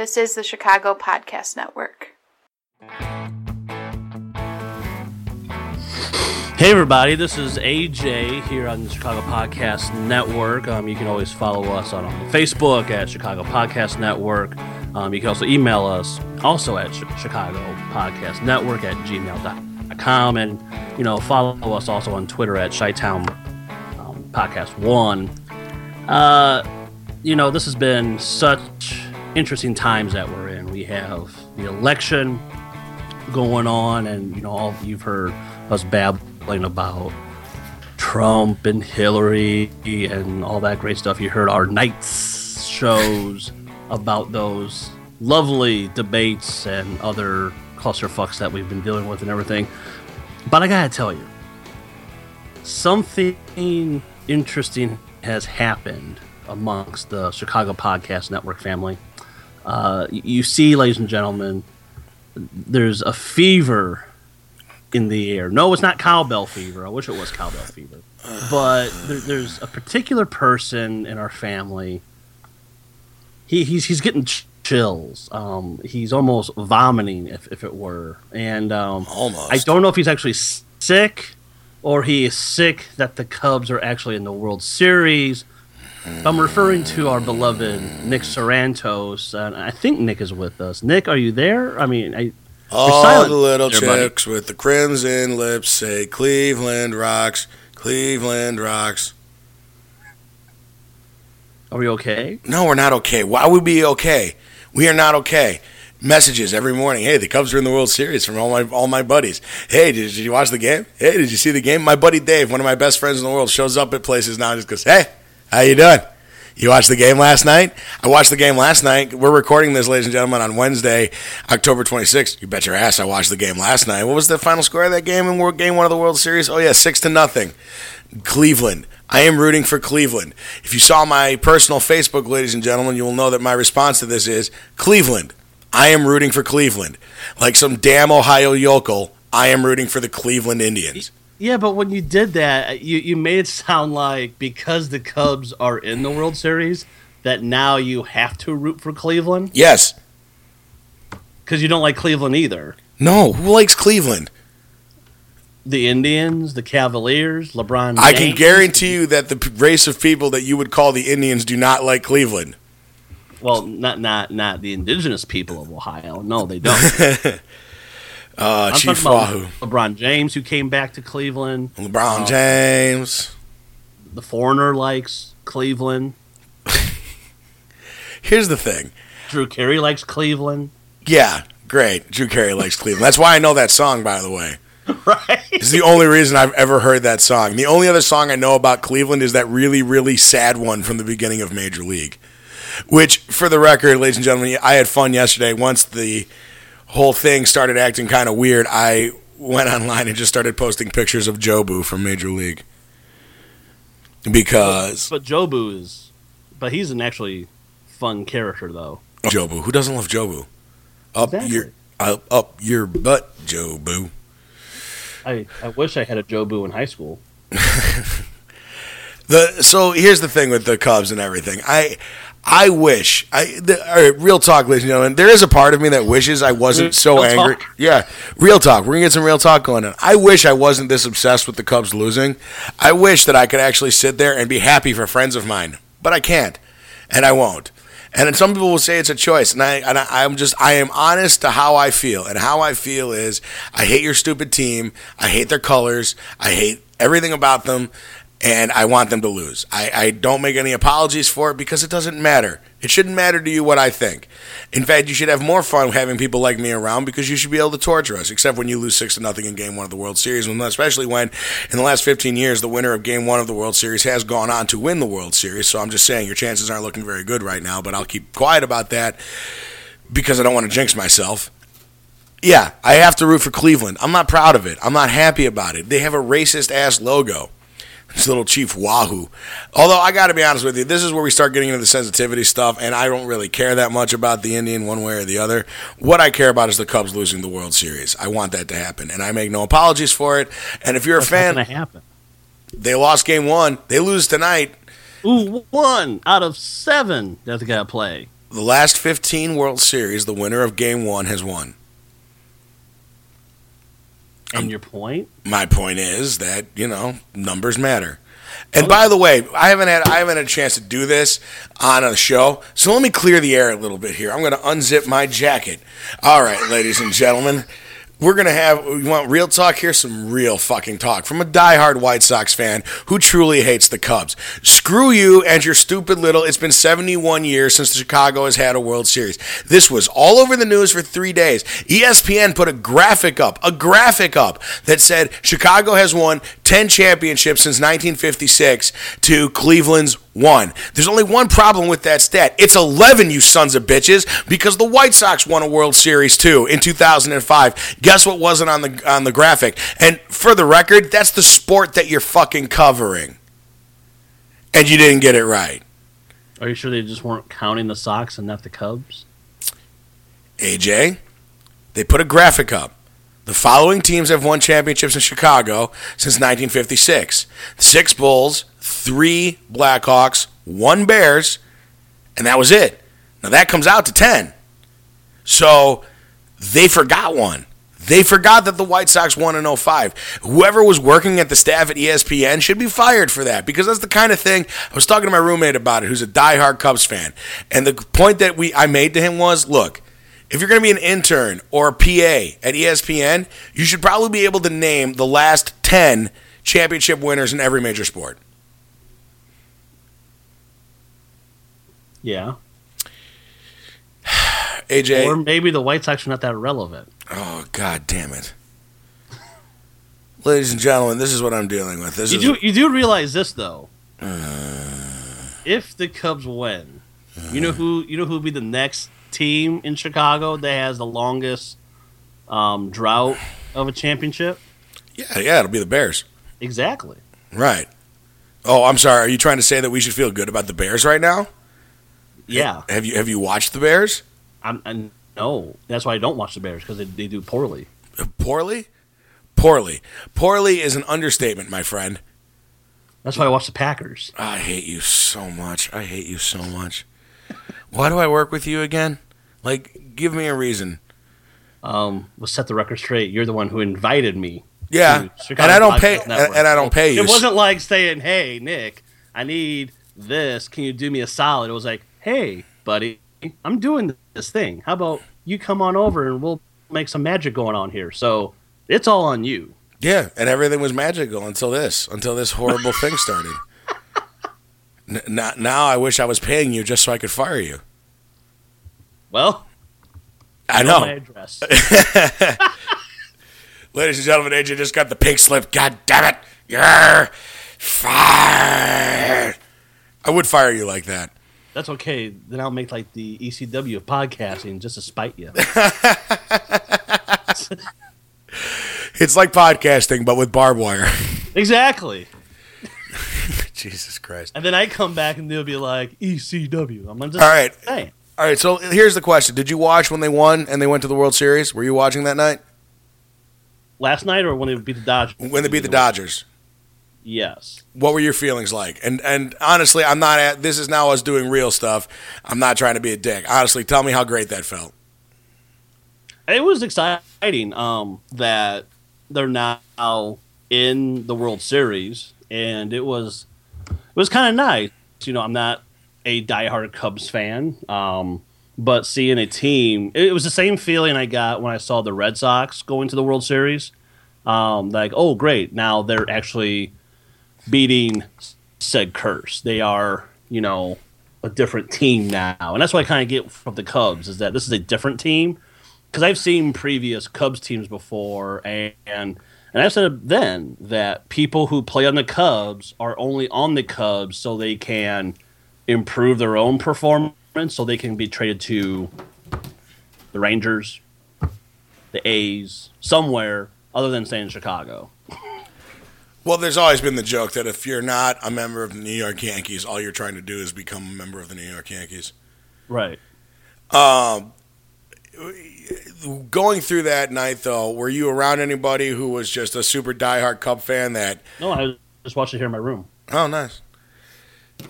This is the Chicago Podcast Network. Hey, everybody, this is AJ here on the Chicago Podcast Network. Um, you can always follow us on, Facebook at Chicago Podcast Network. Um, you can also email us also at Chicago Podcast Network at gmail.com. And, you know, follow us also on Twitter at Chi-Town um, Podcast One. Uh, you know, this has been such interesting times that we're in. We have the election going on, and, you know, all you've heard us babbling about Trump and Hillary and all that great stuff. You heard our nights shows about those lovely debates and other clusterfucks that we've been dealing with and everything. But I gotta tell you, something interesting has happened amongst the Chicago Podcast Network family. Uh, you see, ladies and gentlemen, there's a fever in the air. No, it's not cowbell fever. I wish it was cowbell fever. But there, there's a particular person in our family. He, he's he's getting ch- chills. Um, he's almost vomiting, if, if it were. And um, Almost. I don't know if he's actually sick or he is sick that the Cubs are actually in the World Series. I'm referring to our beloved Nick Sarantos, and I think Nick is with us. Nick, are you there? I mean, I, All the little there, buddy. chicks with the crimson lips say Cleveland rocks, Cleveland rocks. are we okay? No, we're not okay. Why would we be okay? We are not okay. Messages every morning. Hey, the Cubs are in the World Series from all my all my buddies. Hey, did, did you watch the game? Hey, did you see the game? My buddy Dave, one of my best friends in the world, shows up at places now and just goes, "Hey, how you doing? You watched the game last night? I watched the game last night. We're recording this, ladies and gentlemen, on Wednesday, October 26th. You bet your ass I watched the game last night. What was the final score of that game in World Game One of the World Series? Oh yeah, six to nothing. Cleveland. I am rooting for Cleveland. If you saw my personal Facebook, ladies and gentlemen, you will know that my response to this is Cleveland. I am rooting for Cleveland. Like some damn Ohio yokel, I am rooting for the Cleveland Indians. Yeah, but when you did that, you, you made it sound like because the Cubs are in the World Series, that now you have to root for Cleveland Yes. because you don't like Cleveland either. No. Who likes Cleveland? The Indians, the Cavaliers, LeBron. I can guarantee you that the race of people that you would call the Indians do not like Cleveland. Well, not not not the indigenous people of Ohio. No, they don't. Uh, I'm Chief Wahoo. LeBron James, who came back to Cleveland. LeBron Oh. James. The foreigner likes Cleveland. Here's the thing. Drew Carey likes Cleveland. Yeah, great. Drew Carey likes Cleveland. That's why I know that song, by the way. right. It's the only reason I've ever heard that song. The only other song I know about Cleveland is that really, really sad one from the beginning of Major League. Which, for the record, ladies and gentlemen, I had fun yesterday. Once the whole thing started acting kind of weird, I went online and just started posting pictures of Jobu from Major League. Because But Jobu is, but he's an actually fun character though. Jobu, who doesn't love Jobu? Up Exactly. your up, up your butt, Jobu. I, I wish I had a Jobu in high school. The so here's the thing with the Cubs and everything. I I wish I the, right, real talk, ladies and gentlemen. There is a part of me that wishes I wasn't so Real angry. talk? Yeah, real talk. We're gonna get some real talk going on. I wish I wasn't this obsessed with the Cubs losing. I wish that I could actually sit there and be happy for friends of mine, but I can't, and I won't. And then some people will say it's a choice, and I and I, I'm just I am honest to how I feel, and how I feel is I hate your stupid team. I hate their colors. I hate everything about them, and I want them to lose. I, I don't make any apologies for it because it doesn't matter. It shouldn't matter to you what I think. In fact, you should have more fun having people like me around because you should be able to torture us. Except when you lose six to nothing in Game One of the World Series, especially when in the last 15 years the winner of Game One of the World Series has gone on to win the World Series. So I'm just saying your chances aren't looking very good right now. But I'll keep quiet about that because I don't want to jinx myself. Yeah, I have to root for Cleveland. I'm not proud of it. I'm not happy about it. They have a racist ass logo. This little Chief Wahoo. Although I got to be honest with you, this is where we start getting into the sensitivity stuff, and I don't really care that much about the Indian one way or the other. What I care about is the Cubs losing the World Series. I want that to happen, and I make no apologies for it. And if you're a fan, going to happen? they lost Game One. They lose tonight. Ooh, one out of seven that they got to play. the last 15 World Series, the winner of Game One has won. And um, your point? My point is that you know numbers matter. And by the way, I haven't had I haven't had a chance to do this on a show, so let me clear the air a little bit here. I'm going to unzip my jacket. All right, ladies and gentlemen, we're to have we want real talk here, some real fucking talk from a diehard White Sox fan who truly hates the Cubs. Screw you and your stupid little. It's been 71 years since Chicago has had a World Series. This was all over the news for three days. ESPN put a graphic up, a graphic up that said Chicago has won 10 championships since 1956 to Cleveland's one. There's only one problem with that stat. It's 11, you sons of bitches, because the White Sox won a World Series too in 2005. Guess what wasn't on the on the graphic? And for the record, that's the sport that you're fucking covering. And you didn't get it right. Are you sure they just weren't counting the Sox and not the Cubs? AJ, they put a graphic up. The following teams have won championships in Chicago since 1956 six Bulls, three Blackhawks, one Bears, and that was it. Now that comes out to 10. So they forgot one. They forgot that the White Sox won in 05. Whoever was working at the staff at ESPN should be fired for that because that's the kind of thing I was talking to my roommate about it who's a diehard Cubs fan. And the point that we I made to him was, look, if you're going to be an intern or a PA at ESPN, you should probably be able to name the last 10 championship winners in every major sport. Yeah. AJ, Or maybe the White Sox are not that relevant. oh god damn it. Ladies and gentlemen, this is what I'm dealing with. This You do you do realize this though? Uh. if the Cubs win, you know uh. who you know who will be the next team in Chicago that has the longest um, drought of a championship? Yeah, yeah, it'll be the Bears. Exactly. Right. Oh, I'm sorry. Are you trying to say that we should feel good about the Bears right now? Yeah. Have you have you watched the Bears? I'm, I no. That's why I don't watch the Bears because they, they do poorly. Poorly? Poorly. Poorly is an understatement, my friend. That's why I watch the Packers. I hate you so much. I hate you so much. Why do I work with you again? Like, give me a reason. Um, let's set the record straight. You're the one who invited me. Yeah, and I don't pay, and, and I don't pay you. It wasn't like saying, "Hey, Nick, I need this. Can you do me a solid?" It was like, "Hey, buddy, I'm doing this thing. How about you come on over and we'll make some magic going on here?" So it's all on you. Yeah, and everything was magical until this, until this horrible thing started. N- now, now I wish I was paying you just so I could fire you. Well, I you my know. address. Ladies and gentlemen, AJ just got the pink slip. God damn it. You're fired. I would fire you like that. That's okay. Then I'll make like the ECW of podcasting just to spite you. It's like podcasting, but with barbed wire. exactly. Jesus Christ. And then I come back and they'll be like ECW. I'm just All right. saying. All right, so here's the question. Did you watch when they won and they went to the World Series? Were you watching that night? Last night or when they beat the Dodgers? When they beat the Dodgers? Yes. What were your feelings like? And and honestly, I'm not at this is now us doing real stuff. I'm not trying to be a dick. Honestly, tell me how great that felt. It was exciting um, that they're now in the World Series, and it was it was kind of nice. You know, I'm not a diehard Cubs fan, um, but seeing a team, it was the same feeling I got when I saw the Red Sox going to the World Series. Um, like, oh, great! Now they're actually beating said curse. They are, you know, a different team now, and that's what I kind of get from the Cubs is that this is a different team because I've seen previous Cubs teams before, and, and and I've said then that people who play on the Cubs are only on the Cubs so they can improve their own performance, so they can be traded to the Rangers, the A's, somewhere other than staying in Chicago. Well, there's always been the joke that if you're not a member of the New York Yankees, all you're trying to do is become a member of the New York Yankees. Right. Um, going through that night, though, were you around anybody who was just a super diehard Cub fan? That No, I just watched it here in my room. oh, nice.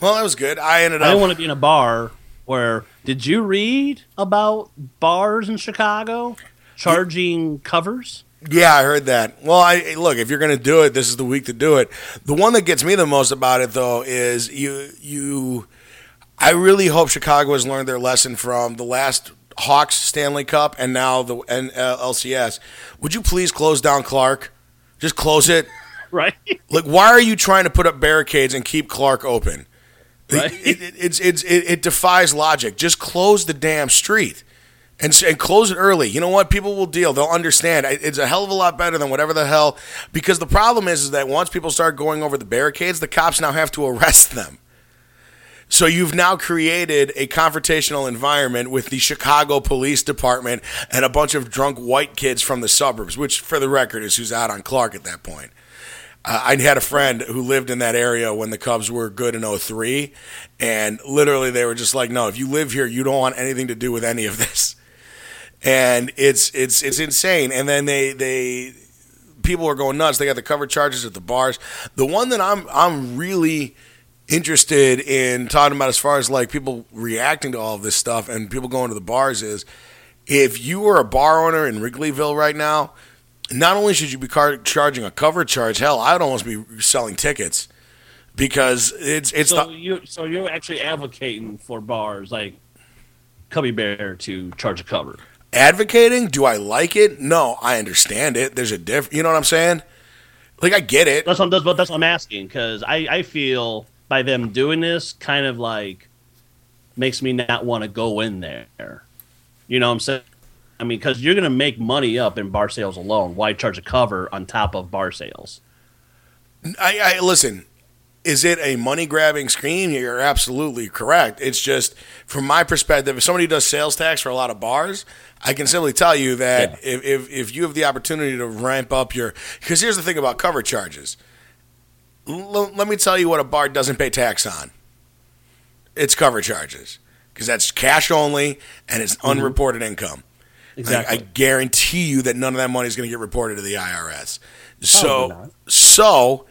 Well, that was good. I ended up. I didn't want to be in a bar Where did you read about bars in Chicago charging covers? Yeah, I heard that. Well, I look if you're going to do it, this is the week to do it. The one that gets me the most about it, though, is you you. I really hope Chicago has learned their lesson from the last Hawks Stanley Cup and now the and, uh, LCS. Would you please close down Clark? Just close it. Right. Like, why are you trying to put up barricades and keep Clark open? Right. It, it, it's, it's, it, it defies logic. Just close the damn street and, and close it early. You know what? People will deal. They'll understand. It's a hell of a lot better than whatever the hell. Because the problem is, is that once people start going over the barricades, the cops now have to arrest them. So you've now created a confrontational environment with the Chicago Police Department and a bunch of drunk white kids from the suburbs, which, for the record, is who's out on Clark at that point. Uh, I had a friend who lived in that area when the Cubs were good in 03, and literally they were just like, "No, if you live here, you don't want anything to do with any of this." And it's it's it's insane. And then they they people are going nuts. They got the cover charges at the bars. The one that I'm I'm really interested in talking about as far as like people reacting to all this stuff and people going to the bars is if you were a bar owner in Wrigleyville right now, not only should you be car- charging a cover charge, hell, I'd almost be selling tickets because it's it's So the, you so you're actually advocating for bars like Cubby Bear to charge a cover. advocating. Do I like it? No, I understand it. There's a diff. You know what I'm saying? Like I get it. That's what that's what, that's what I'm asking because I I feel by them doing this kind of like makes me not want to go in there. You know what I'm saying? I mean, because you're going to make money up in bar sales alone. Why charge a cover on top of bar sales? I, I listen. Is it a money grabbing scheme? You're absolutely correct. It's just from my perspective, if somebody does sales tax for a lot of bars, I can simply tell you that if, if if you have the opportunity to ramp up your because here's the thing about cover charges. L- let me tell you what a bar doesn't pay tax on. It's cover charges because that's cash only and it's mm-hmm. unreported income. Exactly. I, I guarantee you that none of that money is going to get reported to the IRS. Probably So, not. so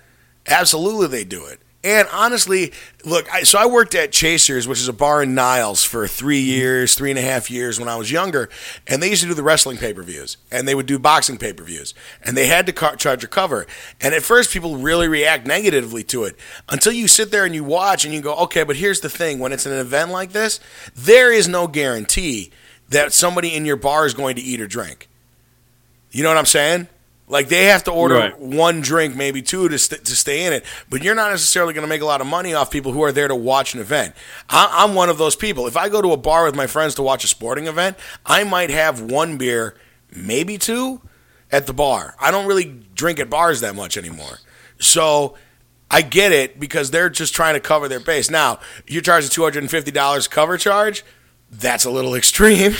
absolutely they do it. And honestly, look, I, so I worked at Chasers, which is a bar in Niles, for three mm-hmm. years, three and a half years when I was younger. And they used to do the wrestling pay per views, and they would do boxing pay per views, and they had to charge a cover. And at first, people really react negatively to it until you sit there and you watch and you go, okay, but here's the thing: when it's an event like this, there is no guarantee that somebody in your bar is going to eat or drink. You know what I'm saying? Like they have to order Right. one drink, maybe two, to st- to stay in it. But you're not necessarily going to make a lot of money off people who are there to watch an event. I- I'm one of those people. If I go to a bar with my friends to watch a sporting event, I might have one beer, maybe two, at the bar. I don't really drink at bars that much anymore. So I get it because they're just trying to cover their base. Now you're charging two hundred and fifty dollars cover charge. That's a little extreme.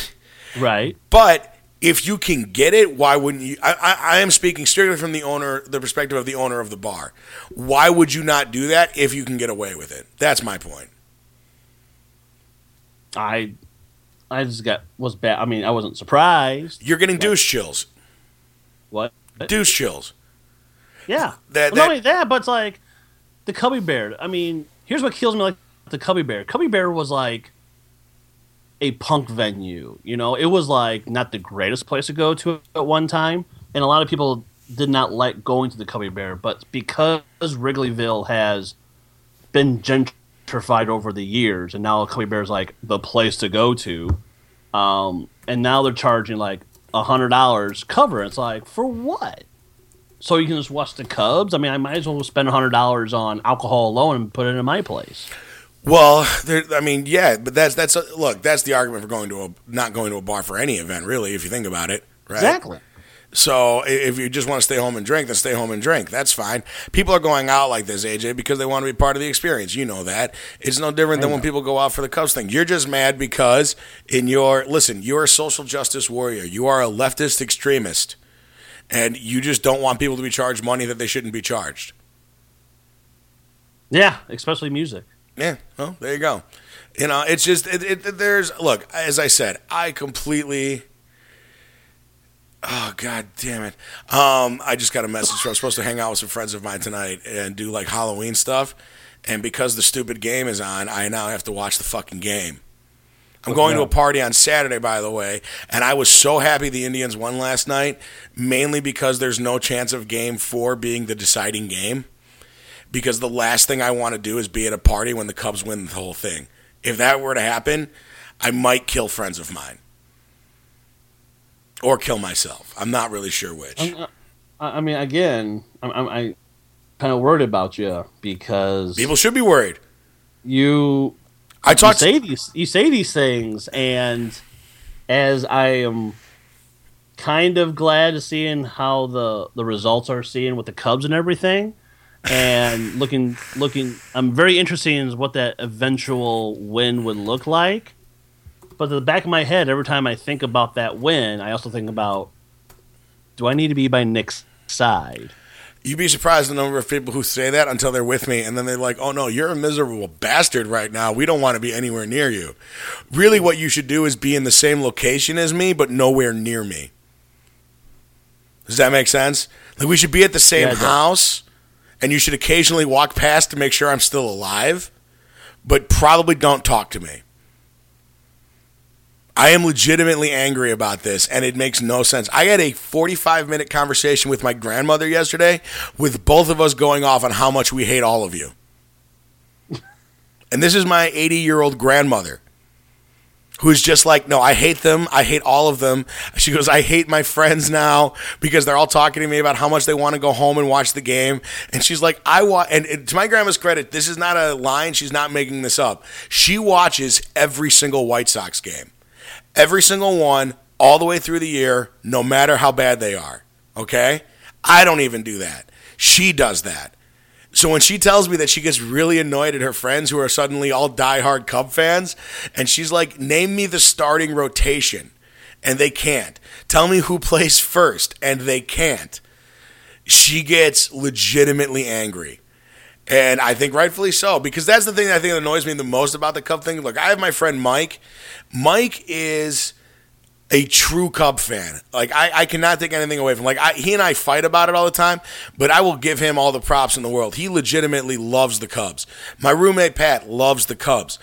right. But if you can get it, why wouldn't you? I, I, I am speaking strictly from the owner, the perspective of the owner of the bar. Why would you not do that if you can get away with it? That's my point. I I just got was bad. I mean, I wasn't surprised. You're getting douche chills. What? Douche chills. Yeah. That- well, not only that, but it's like the Cubby Bear. I mean, here's what kills me like the Cubby Bear. Cubby Bear was like a punk venue. You know, it was like not the greatest place to go to at one time, and a lot of people did not like going to the Cubby Bear. But because Wrigleyville has been gentrified over the years, and now the Cubby Bear is like the place to go to, um, and now they're charging like a hundred dollars cover. It's like for what? So you can just watch the Cubs. I mean, I might as well spend a hundred dollars on alcohol alone and put it in my place. Well, there, I mean, yeah, but that's that's look, that's the argument for going to a not going to a bar for any event, really, if you think about it, right? Exactly. So if you just want to stay home and drink, then stay home and drink. That's fine. People are going out like this, AJ, because they want to be part of the experience. You know that. It's no different than when people go out for the Cubs thing. You're just mad because in your listen, you're a social justice warrior. You are a leftist extremist. And you just don't want people to be charged money that they shouldn't be charged. Yeah, especially music. Yeah, well, there you go. You know, it's just it, it, there's look. As I said, I completely. Oh god damn it! Um, I just got a message. I'm supposed to hang out with some friends of mine tonight and do like Halloween stuff, and because the stupid game is on, I now have to watch the fucking game. I'm going to a party on Saturday, by the way, and I was so happy the Indians won last night, mainly because there's no chance of game four being the deciding game. Because the last thing I want to do is be at a party when the Cubs win the whole thing. If that were to happen, I might kill friends of mine. Or kill myself. I'm not really sure which. I, I mean, again, I'm, I'm I kind of worried about you because People should be worried. you I you talked say these you say these things, and as I am kind of glad to seeing how the the results are seeing with the Cubs and everything, and looking looking, I'm very interested in what that eventual win would look like. But at the back of my head, every time I think about that win, I also think about, do I need to be by Nick's side? You'd be surprised the number of people who say that until they're with me, and then they're like, "Oh no, you're a miserable bastard right now. We don't want to be anywhere near you." Really, what you should do is be in the same location as me, but nowhere near me. Does that make sense? Like we should be at the same Yeah, house, and you should occasionally walk past to make sure I'm still alive, but probably don't talk to me. I am legitimately angry about this, and it makes no sense. I had a 45 minute conversation with my grandmother yesterday, with both of us going off on how much we hate all of you. and this is my 80 year old grandmother who's just like, no, I hate them. I hate all of them. She goes, I hate my friends now because they're all talking to me about how much they want to go home and watch the game. And she's like, I and, and to my grandma's credit, this is not a line. She's not making this up. She watches every single White Sox game, every single one, all the way through the year, no matter how bad they are. Okay? I don't even do that. She does that. So when she tells me that she gets really annoyed at her friends who are suddenly all diehard Cub fans, and she's like, "Name me the starting rotation," and they can't. Tell me who plays first, and they can't. She gets legitimately angry. And I think rightfully so, because that's the thing that I think annoys me the most about the Cub thing. Look, I have my friend Mike. Mike is a true Cub fan. Like I, I cannot take anything away from. Like I, he and I fight about it all the time, but I will give him all the props in the world. He legitimately loves the Cubs. My roommate Pat loves the Cubs.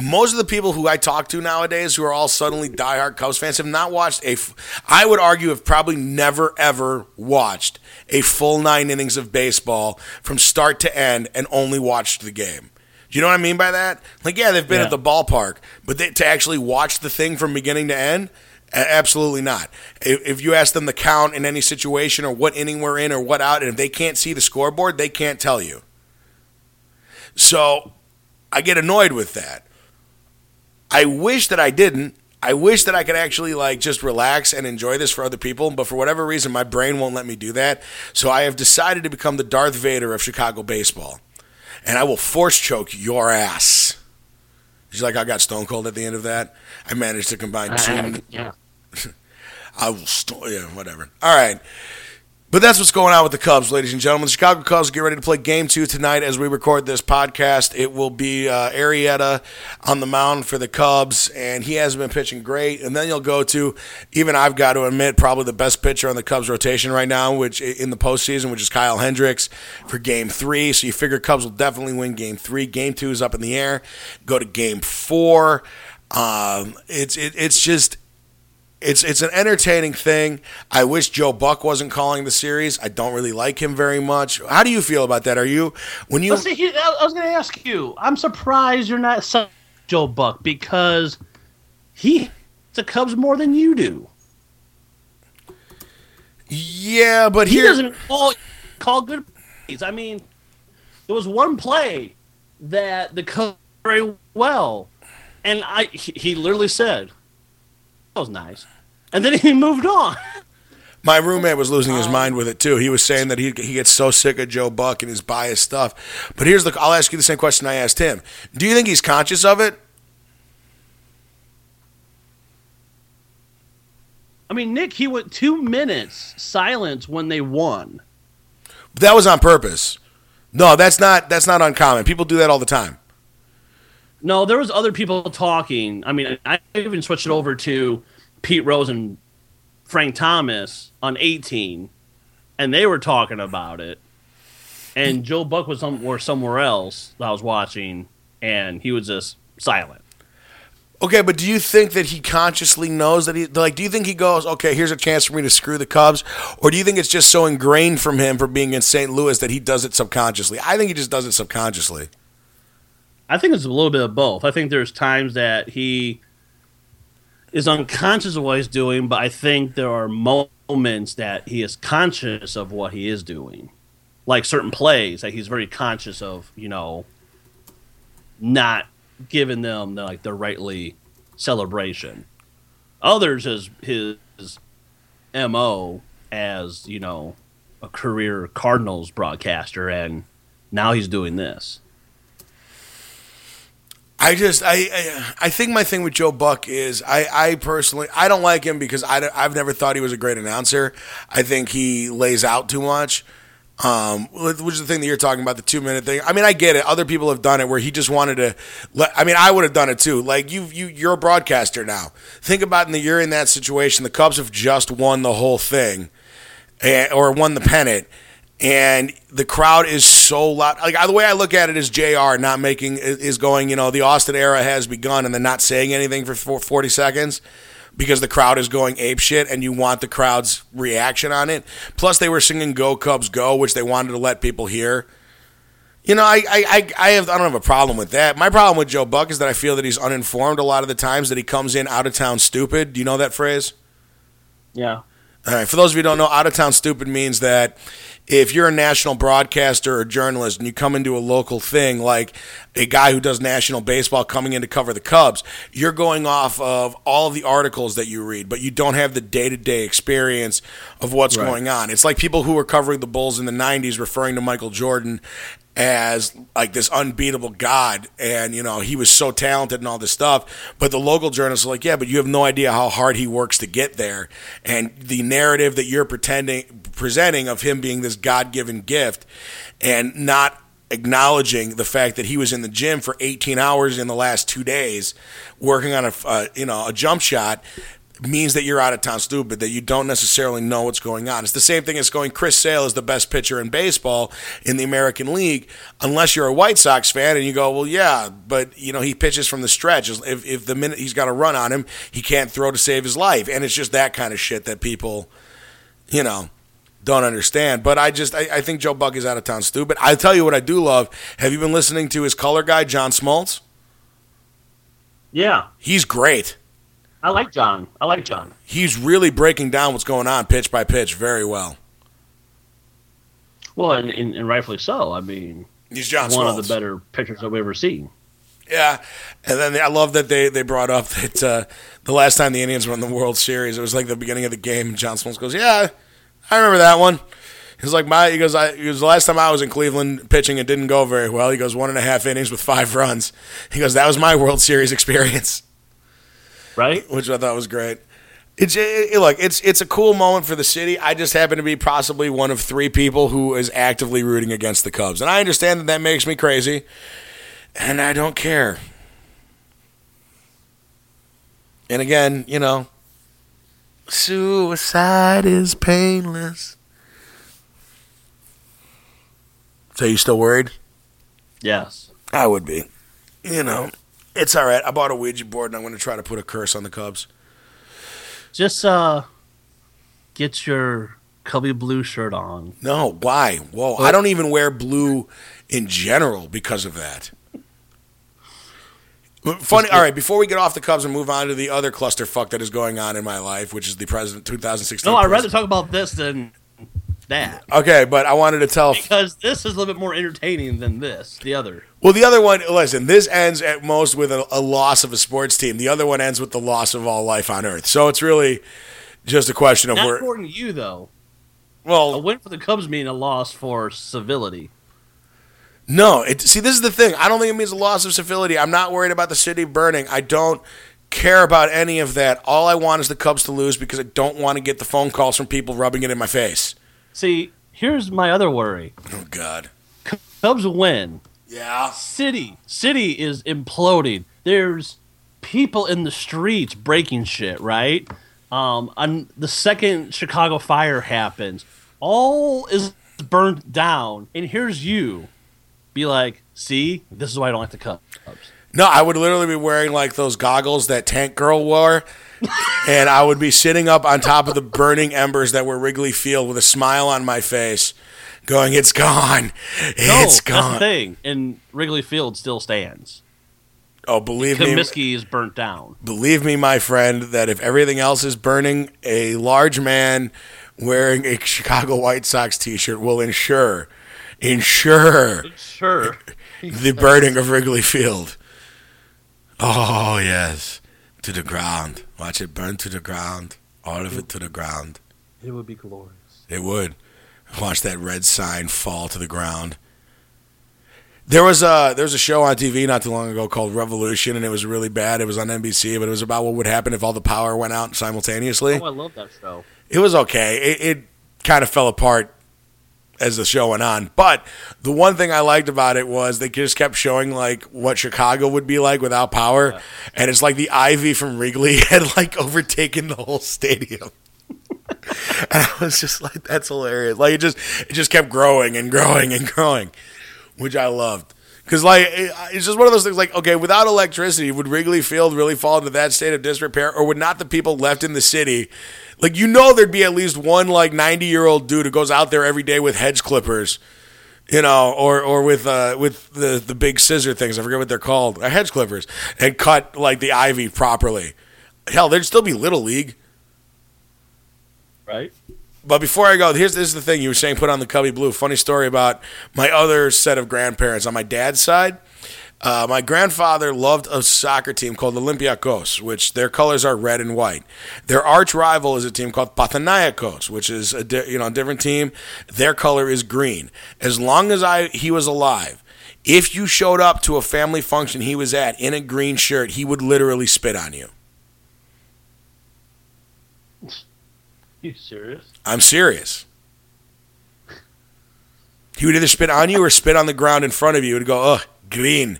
Most of the people who I talk to nowadays, who are all suddenly diehard Cubs fans, have not watched a. f- I would argue have probably never ever watched a full nine innings of baseball from start to end and only watched the game. Do you know what I mean by that? Like, yeah, they've been Yeah. at the ballpark, but they, to actually watch the thing from beginning to end, absolutely not. If, you ask them the count in any situation or what inning we're in or what out, and if they can't see the scoreboard, they can't tell you. So I get annoyed with that. I wish that I didn't. I wish that I could actually like just relax and enjoy this for other people, but for whatever reason, my brain won't let me do that. So I have decided to become the Darth Vader of Chicago baseball, and I will force choke your ass. You like I got Stone Cold at the end of that? I managed to combine two. yeah. I will sto- yeah, whatever. All right. But that's what's going on with the Cubs, ladies and gentlemen. The Chicago Cubs get ready to play game two tonight as we record this podcast. It will be uh, Arrieta on the mound for the Cubs, and he has been pitching great. And then you'll go to, even I've got to admit, probably the best pitcher on the Cubs rotation right now, which in the postseason, which is Kyle Hendricks for game three. So you figure Cubs will definitely win game three. Game two is up in the air. Go to game four. Um, it's it, it's just it's it's an entertaining thing. I wish Joe Buck wasn't calling the series. I don't really like him very much. How do you feel about that? Are you when you see, he- I was going to ask you. I'm surprised you're not Joe Buck because he the Cubs more than you do. Yeah, but He here doesn't call, call good plays. I mean, there was one play that the Cubs very well, and I he, he literally said was nice, and then he moved on. my roommate was losing Um, his mind with it too. He was saying that he he gets so sick of Joe Buck and his biased stuff. But here's the I'll ask you the same question I asked him. Do you think he's conscious of it? I mean, Nick, he went two minutes silence when they won. That was on purpose. No, that's not that's not uncommon. People do that all the time. No, there was other people talking. I mean, I even switched it over to Pete Rose and Frank Thomas on 18, and they were talking about it. And Joe Buck was somewhere somewhere else that I was watching, and he was just silent. Okay, but do you think that he consciously knows that he like? Do you think he goes, okay, here's a chance for me to screw the Cubs, or do you think it's just so ingrained from him for being in St. Louis that he does it subconsciously? I think he just does it subconsciously. I think it's a little bit of both. I think there's times that he is unconscious of what he's doing, but I think there are moments that he is conscious of what he is doing. Like certain plays that he's very conscious of, you know, not giving them the, like the rightly celebration. Others is his MO as, you know, a career Cardinals broadcaster and now he's doing this. I just I, I I think my thing with Joe Buck is I I personally I don't like him because I I've never thought he was a great announcer. I think he lays out too much. Um, which is the thing that you're talking about, the two minute thing. I mean, I get it. Other people have done it where he just wanted to. Let, I mean, I would have done it too. Like you, you, you're a broadcaster now. Think about in the you're in that situation. The Cubs have just won the whole thing, and, or won the pennant, and the crowd is so loud. Like the way I look at it is Jr. not making is going. You know, the Austin era has begun, and then not saying anything for 40 seconds because the crowd is going ape shit and you want the crowd's reaction on it. Plus, they were singing "Go Cubs Go," which they wanted to let people hear. You know, I, I, I have I don't have a problem with that. My problem with Joe Buck is that I feel that he's uninformed a lot of the times that he comes in out of town stupid. Do you know that phrase? Yeah. All right. For those of you who don't know, out of town stupid means that if you're a national broadcaster or journalist and you come into a local thing like a guy who does national baseball coming in to cover the Cubs, you're going off of all of the articles that you read, but you don't have the day to day experience of what's right. going on. It's like people who were covering the Bulls in the 90s referring to Michael Jordan as like this unbeatable god. And you know he was so talented and all this stuff. But the local journalists are like yeah but you have no idea how hard he works to get there. And the narrative that you're pretending presenting of him being this god-given gift and not acknowledging the fact that he was in the gym for 18 hours in the last 2 days working on a uh, you know a jump shot means that you're out of town stupid, that you don't necessarily know what's going on. It's the same thing as going Chris Sale is the best pitcher in baseball in the American League, unless you're a White Sox fan and you go, well, yeah, but you know he pitches from the stretch. If, if the minute he's got a run on him, he can't throw to save his life, and it's just that kind of shit that people, you know. Don't understand, but I just I, I think Joe Buck is out of town stupid. I tell you what I do love. Have you been listening to his color guy John Smoltz? Yeah, he's great. I like John. I like John. He's really breaking down what's going on pitch by pitch very well. Well, and, and, and rightfully so. I mean, he's John one of the better pitchers we've ever seen. Yeah, and then I love that they, they brought up that uh, the last time the Indians won the World Series, it was like the beginning of the game. And John Smoltz goes, "Yeah, I remember that one." He's like, "My," he goes, "I." He goes, "The last time I was in Cleveland pitching, it didn't go very well." He goes, "One and a half innings with five runs." He goes, "That was my World Series experience." Right? Which I thought was great. It's it, look, it's it's a cool moment for the city. I just happen to be possibly one of three people who is actively rooting against the Cubs, and I understand that that makes me crazy, and I don't care. And again, you know, suicide is painless. So you still worried? Yes, I would be. You know, it's all right. I bought a Ouija board and I'm going to try to put a curse on the Cubs. Just uh, get your Cubby blue shirt on. No, why? Whoa, I don't even wear blue in general because of that. Funny. All right, before we get off the Cubs and move on to the other clusterfuck that is going on in my life, which is the president 2016. No, I'd rather talk about this than that. Okay, but I wanted to tell because this is a little bit more entertaining than this. The other. Well, the other one, listen, this ends at most with a, a, loss of a sports team. The other one ends with the loss of all life on Earth. So it's really just a question of Not where. According to you, though. Well, a win for the Cubs mean a loss for civility. No, it, see, this is the thing. I don't think it means a loss of civility. I'm not worried about the city burning. I don't care about any of that. All I want is the Cubs to lose because I don't want to get the phone calls from people rubbing it in my face. See, here's my other worry. Oh God. Cubs win. Yeah. City. City is imploding. There's people in the streets breaking shit, right? Um, on the second Chicago fire happens, all is burned down, and here's you, be like, "See, this is why I don't like the Cubs." No, I would literally be wearing like those goggles that Tank Girl wore, and I would be sitting up on top of the burning embers that were Wrigley Field with a smile on my face, going, "It's gone, No, it's that's the gone." thing. And Wrigley Field still stands. Oh, believe me, Comiskey is burnt down. believe me, my friend, that if everything else is burning, a large man wearing a Chicago White Sox T-shirt will ensure, ensure Sure. the burning of Wrigley Field. Oh yes, to the ground. Watch it burn to the ground. All of it to the ground. It would be glorious. It would. Watch that red sign fall to the ground. There was a there was a show on TV not too long ago called Revolution, and it was really bad. It was on NBC, but it was about what would happen if all the power went out simultaneously. Oh, I love that show. It was okay. It, it kind of fell apart as the show went on. But the one thing I liked about it was they just kept showing like what Chicago would be like without power, and it's like the ivy from Wrigley had like overtaken the whole stadium. and I was just like, that's hilarious. Like it just it just kept growing and growing and growing, which I loved. Because like it- it's just one of those things. Like okay, without electricity, would Wrigley Field really fall into that state of disrepair, or would not the people left in the city, like you know, there'd be at least one like ninety year old dude who goes out there every day with hedge clippers, you know, or or with uh with the the big scissor things. I forget what they're called, uh, hedge clippers, and cut like the ivy properly. Hell, there'd still be little league. Right? But before I go, here's this is the thing you were saying. Put on the Cubby Blue. Funny story about my other set of grandparents on my dad's side. Uh, my grandfather loved a soccer team called Olympiacos, which their colors are red and white. Their arch rival is a team called Panathinaikos, which is a di- you know a different team. Their color is green. As long as I he was alive, if you showed up to a family function he was at in a green shirt, he would literally spit on you. You serious? I'm serious. He would either spit on you or spit on the ground in front of you and go, ugh, green.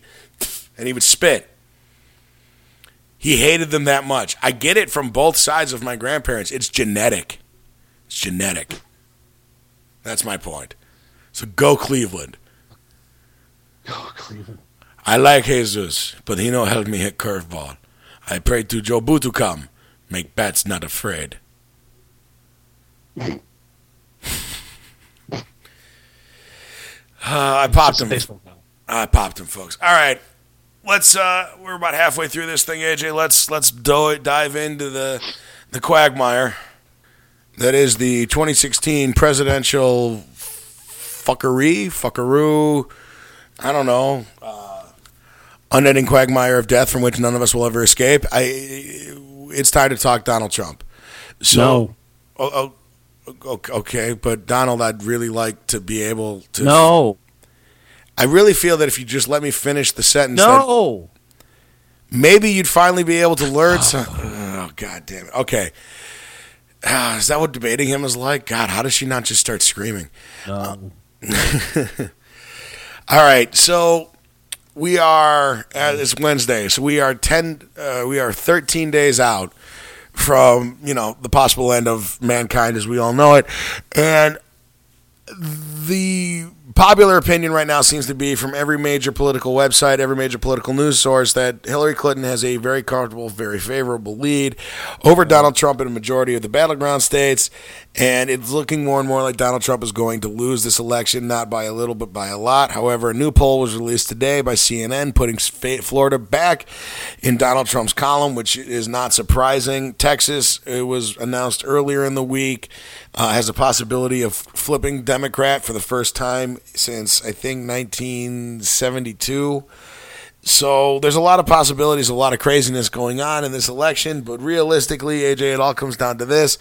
And he would spit. He hated them that much. I get it from both sides of my grandparents. It's genetic. It's genetic. That's my point. So go Cleveland. Oh, Cleveland. I like Jesus, but he no help me hit curveball. I pray to Jobu to come. Make bats not afraid. Uh, I popped him. I popped him, folks. All right, let's. Uh, we're about halfway through this thing, AJ. Let's let's do dive into the the quagmire that is the 2016 presidential fuckery, fuckaroo. I don't know. Uh, unending quagmire of death from which none of us will ever escape. I. It's time to talk Donald Trump. So, No. oh, oh, o- okay, but Donald, I'd really like to be able to. No. I really feel that if you just let me finish the sentence, No. maybe you'd finally be able to learn some. Oh, God damn it. Okay. Ah, is that what debating him is like? God, how does she not just start screaming? No. All right, so we are. Uh, it's Wednesday, so we are ten. Uh, we are thirteen days out from you know the possible end of mankind as we all know it, and the popular opinion right now seems to be from every major political website, every major political news source that Hillary Clinton has a very comfortable, very favorable lead over Donald Trump in a majority of the battleground states. And it's looking more and more like Donald Trump is going to lose this election, not by a little, but by a lot. However, a new poll was released today by CNN putting Florida back in Donald Trump's column, which is not surprising. Texas, it was announced earlier in the week, uh, has a possibility of flipping Democrat for the first time since I think 1972. So there's a lot of possibilities, a lot of craziness going on in this election, but realistically, AJ, it all comes down to this.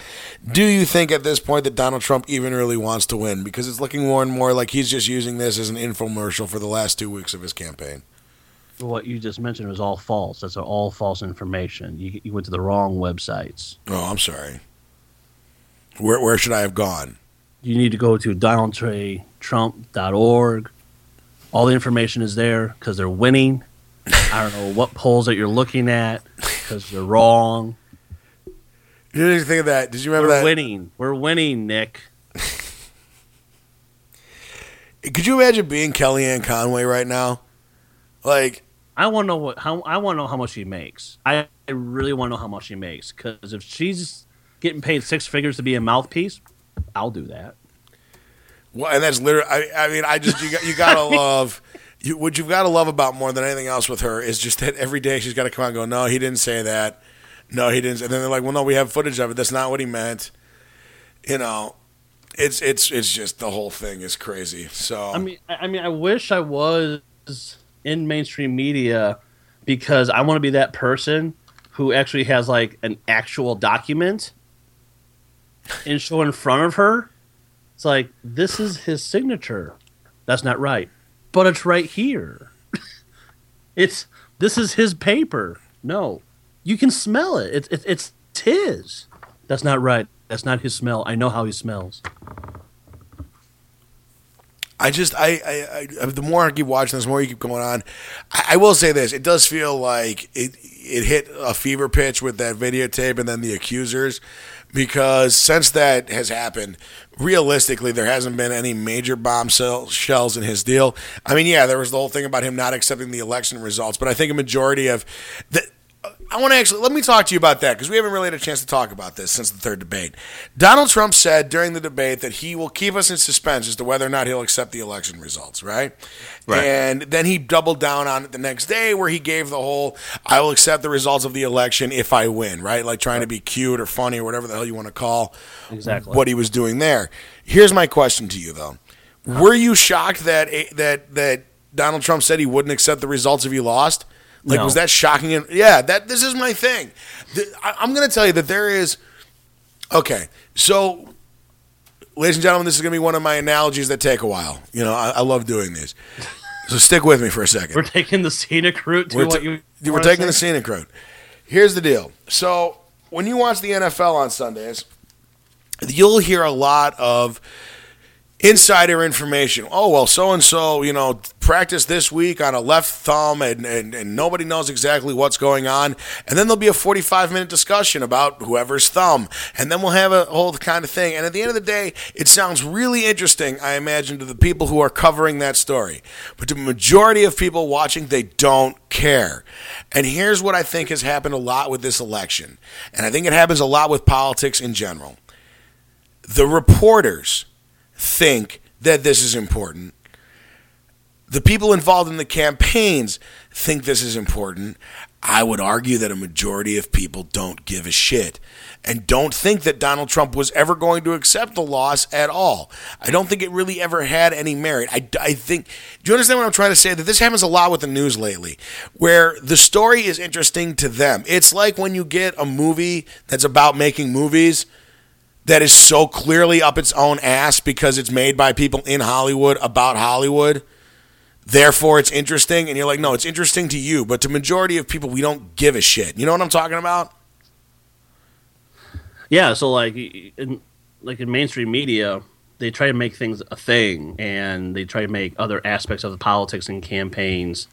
Do you think at this point that Donald Trump even really wants to win? Because it's looking more and more like he's just using this as an infomercial for the last two weeks of his campaign. What you just mentioned was all false. That's all false information. You, you went to the wrong websites. Oh, I'm sorry. Where, where should I have gone? You need to go to donaldtrump.org. All the information is there because they're winning. I don't know what polls that you're looking at because they're wrong. You didn't think of that. Did you remember We're that? winning. We're winning, Nick. Could you imagine being Kellyanne Conway right now? Like, I want to know what how I want to know how much she makes. I, I really want to know how much she makes because if she's getting paid six figures to be a mouthpiece, I'll do that. Well, and that's literally. I, I mean, I just you got you gotta love. You, what you've got to love about more than anything else with her is just that every day she's got to come out and go, no, he didn't say that. No, he didn't. And then they're like, well, no, we have footage of it. That's not what he meant. You know, it's it's it's just the whole thing is crazy. So I mean, I I mean, I wish I was in mainstream media because I want to be that person who actually has like an actual document and show in front of her. It's like this is his signature. That's not right, but it's right here. it's this is his paper. No, you can smell it. It's it's it's his. That's not right. That's not his smell. I know how he smells. I just I, I, I the more I keep watching this, the more you keep going on. I, I will say this: it does feel like it it hit a fever pitch with that videotape and then the accusers, because since that has happened, realistically, there hasn't been any major bombshell shells in his deal. I mean, yeah, there was the whole thing about him not accepting the election results, but I think a majority of the I want to actually let me talk to you about that because we haven't really had a chance to talk about this since the third debate. Donald Trump said during the debate that he will keep us in suspense as to whether or not he'll accept the election results, right? Right. And then he doubled down on it the next day where he gave the whole I will accept the results of the election if I win, right? Like trying to be cute or funny or whatever the hell you want to call Exactly. what he was doing there. Here's my question to you though. Were you shocked that that that Donald Trump said he wouldn't accept the results if he lost? Like, No. was that shocking? And yeah, that this is my thing. The- I, I'm going to tell you that there is. Okay, so, ladies and gentlemen, this is going to be one of my analogies that take a while. You know, I, I love doing these. So stick with me for a 2nd We're taking the scenic route to we're, what ta- you. we're taking the scenic route. Here's the deal. So when you watch the NFL on Sundays, you'll hear a lot of insider information. Oh well, so and so, you know, practice this week on a left thumb, and, and and nobody knows exactly what's going on. And then there'll be a forty-five minute discussion about whoever's thumb, and then we'll have a whole kind of thing. And at the end of the day, it sounds really interesting. I imagine to the people who are covering that story, but to the majority of people watching, they don't care. And here's what I think has happened a lot with this election, and I think it happens a lot with politics in general. The reporters think that this is important. The people involved in the campaigns think this is important. I would argue that a majority of people don't give a shit and don't think that Donald Trump was ever going to accept the loss at all. I don't think it really ever had any merit. I, I think, do you understand what I'm trying to say? That this happens a lot with the news lately, where the story is interesting to them. It's like when you get a movie that's about making movies that is so clearly up its own ass because it's made by people in Hollywood about Hollywood. Therefore, it's interesting, and you're like, no, it's interesting to you, but to majority of people, we don't give a shit. You know what I'm talking about? Yeah, so like in like in mainstream media, they try to make things a thing, and they try to make other aspects of the politics and campaigns,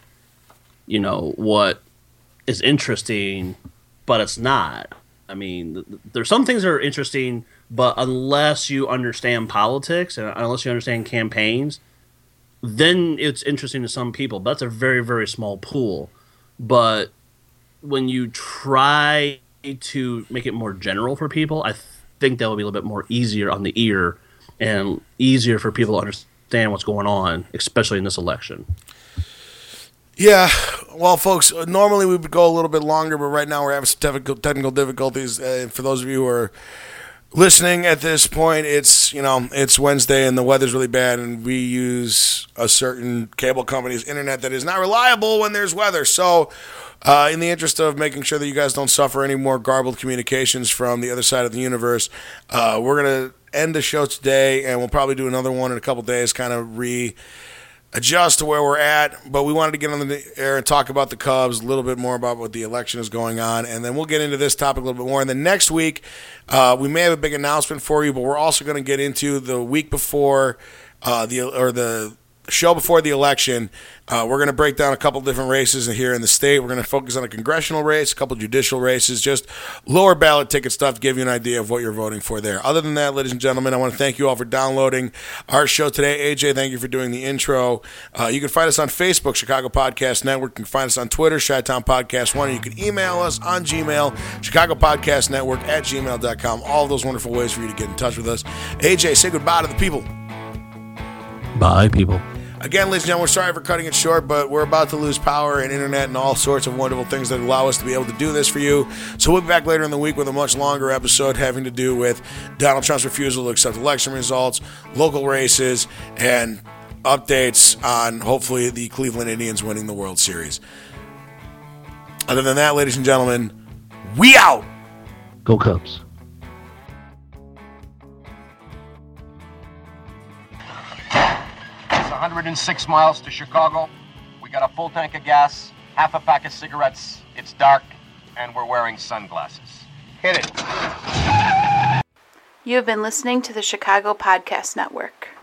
you know, what is interesting, but it's not. I mean, th- th- there's some things that are interesting, but unless you understand politics and unless you understand campaigns, then it's interesting to some people. But that's a very very small pool. But when you try to make it more general for people, I think that will be a little bit more easier on the ear and easier for people to understand what's going on, especially in this election. Yeah, well, folks, normally we would go a little bit longer, but right now we're having some technical, technical difficulties. Uh, for those of you who are listening at this point, it's you know it's Wednesday and the weather's really bad, and we use a certain cable company's internet that is not reliable when there's weather. So, uh, in the interest of making sure that you guys don't suffer any more garbled communications from the other side of the universe, uh, we're gonna end the show today, and we'll probably do another one in a couple days, kind of re adjust to where we're at. But we wanted to get on the air and talk about the Cubs, a little bit more about what the election is going on, and then we'll get into this topic a little bit more. And then next week, uh, we may have a big announcement for you, but we're also going to get into the week before uh, the or the show before the election. Uh, we're going to break down a couple different races here in the state. We're going to focus on a congressional race, a couple judicial races, just lower ballot ticket stuff to give you an idea of what you're voting for there. Other than that, ladies and gentlemen, I want to thank you all for downloading our show today. AJ, thank you for doing the intro. Uh, you can find us on Facebook, Chicago Podcast Network. You can find us on Twitter, Chi-Town Podcast 1. You can email us on Gmail, Chicago Podcast Network at gmail.com. All those wonderful ways for you to get in touch with us. AJ, say goodbye to the people. Bye, people. Again, ladies and gentlemen, we're sorry for cutting it short, but we're about to lose power and internet and all sorts of wonderful things that allow us to be able to do this for you. So we'll be back later in the week with a much longer episode having to do with Donald Trump's refusal to accept election results, local races, and updates on hopefully the Cleveland Indians winning the World Series. Other than that, ladies and gentlemen, we out. Go Cubs. 106 miles to Chicago. We got a full tank of gas, half a pack of cigarettes. It's dark, and we're wearing sunglasses. Hit it. You have been listening to the Chicago Podcast Network.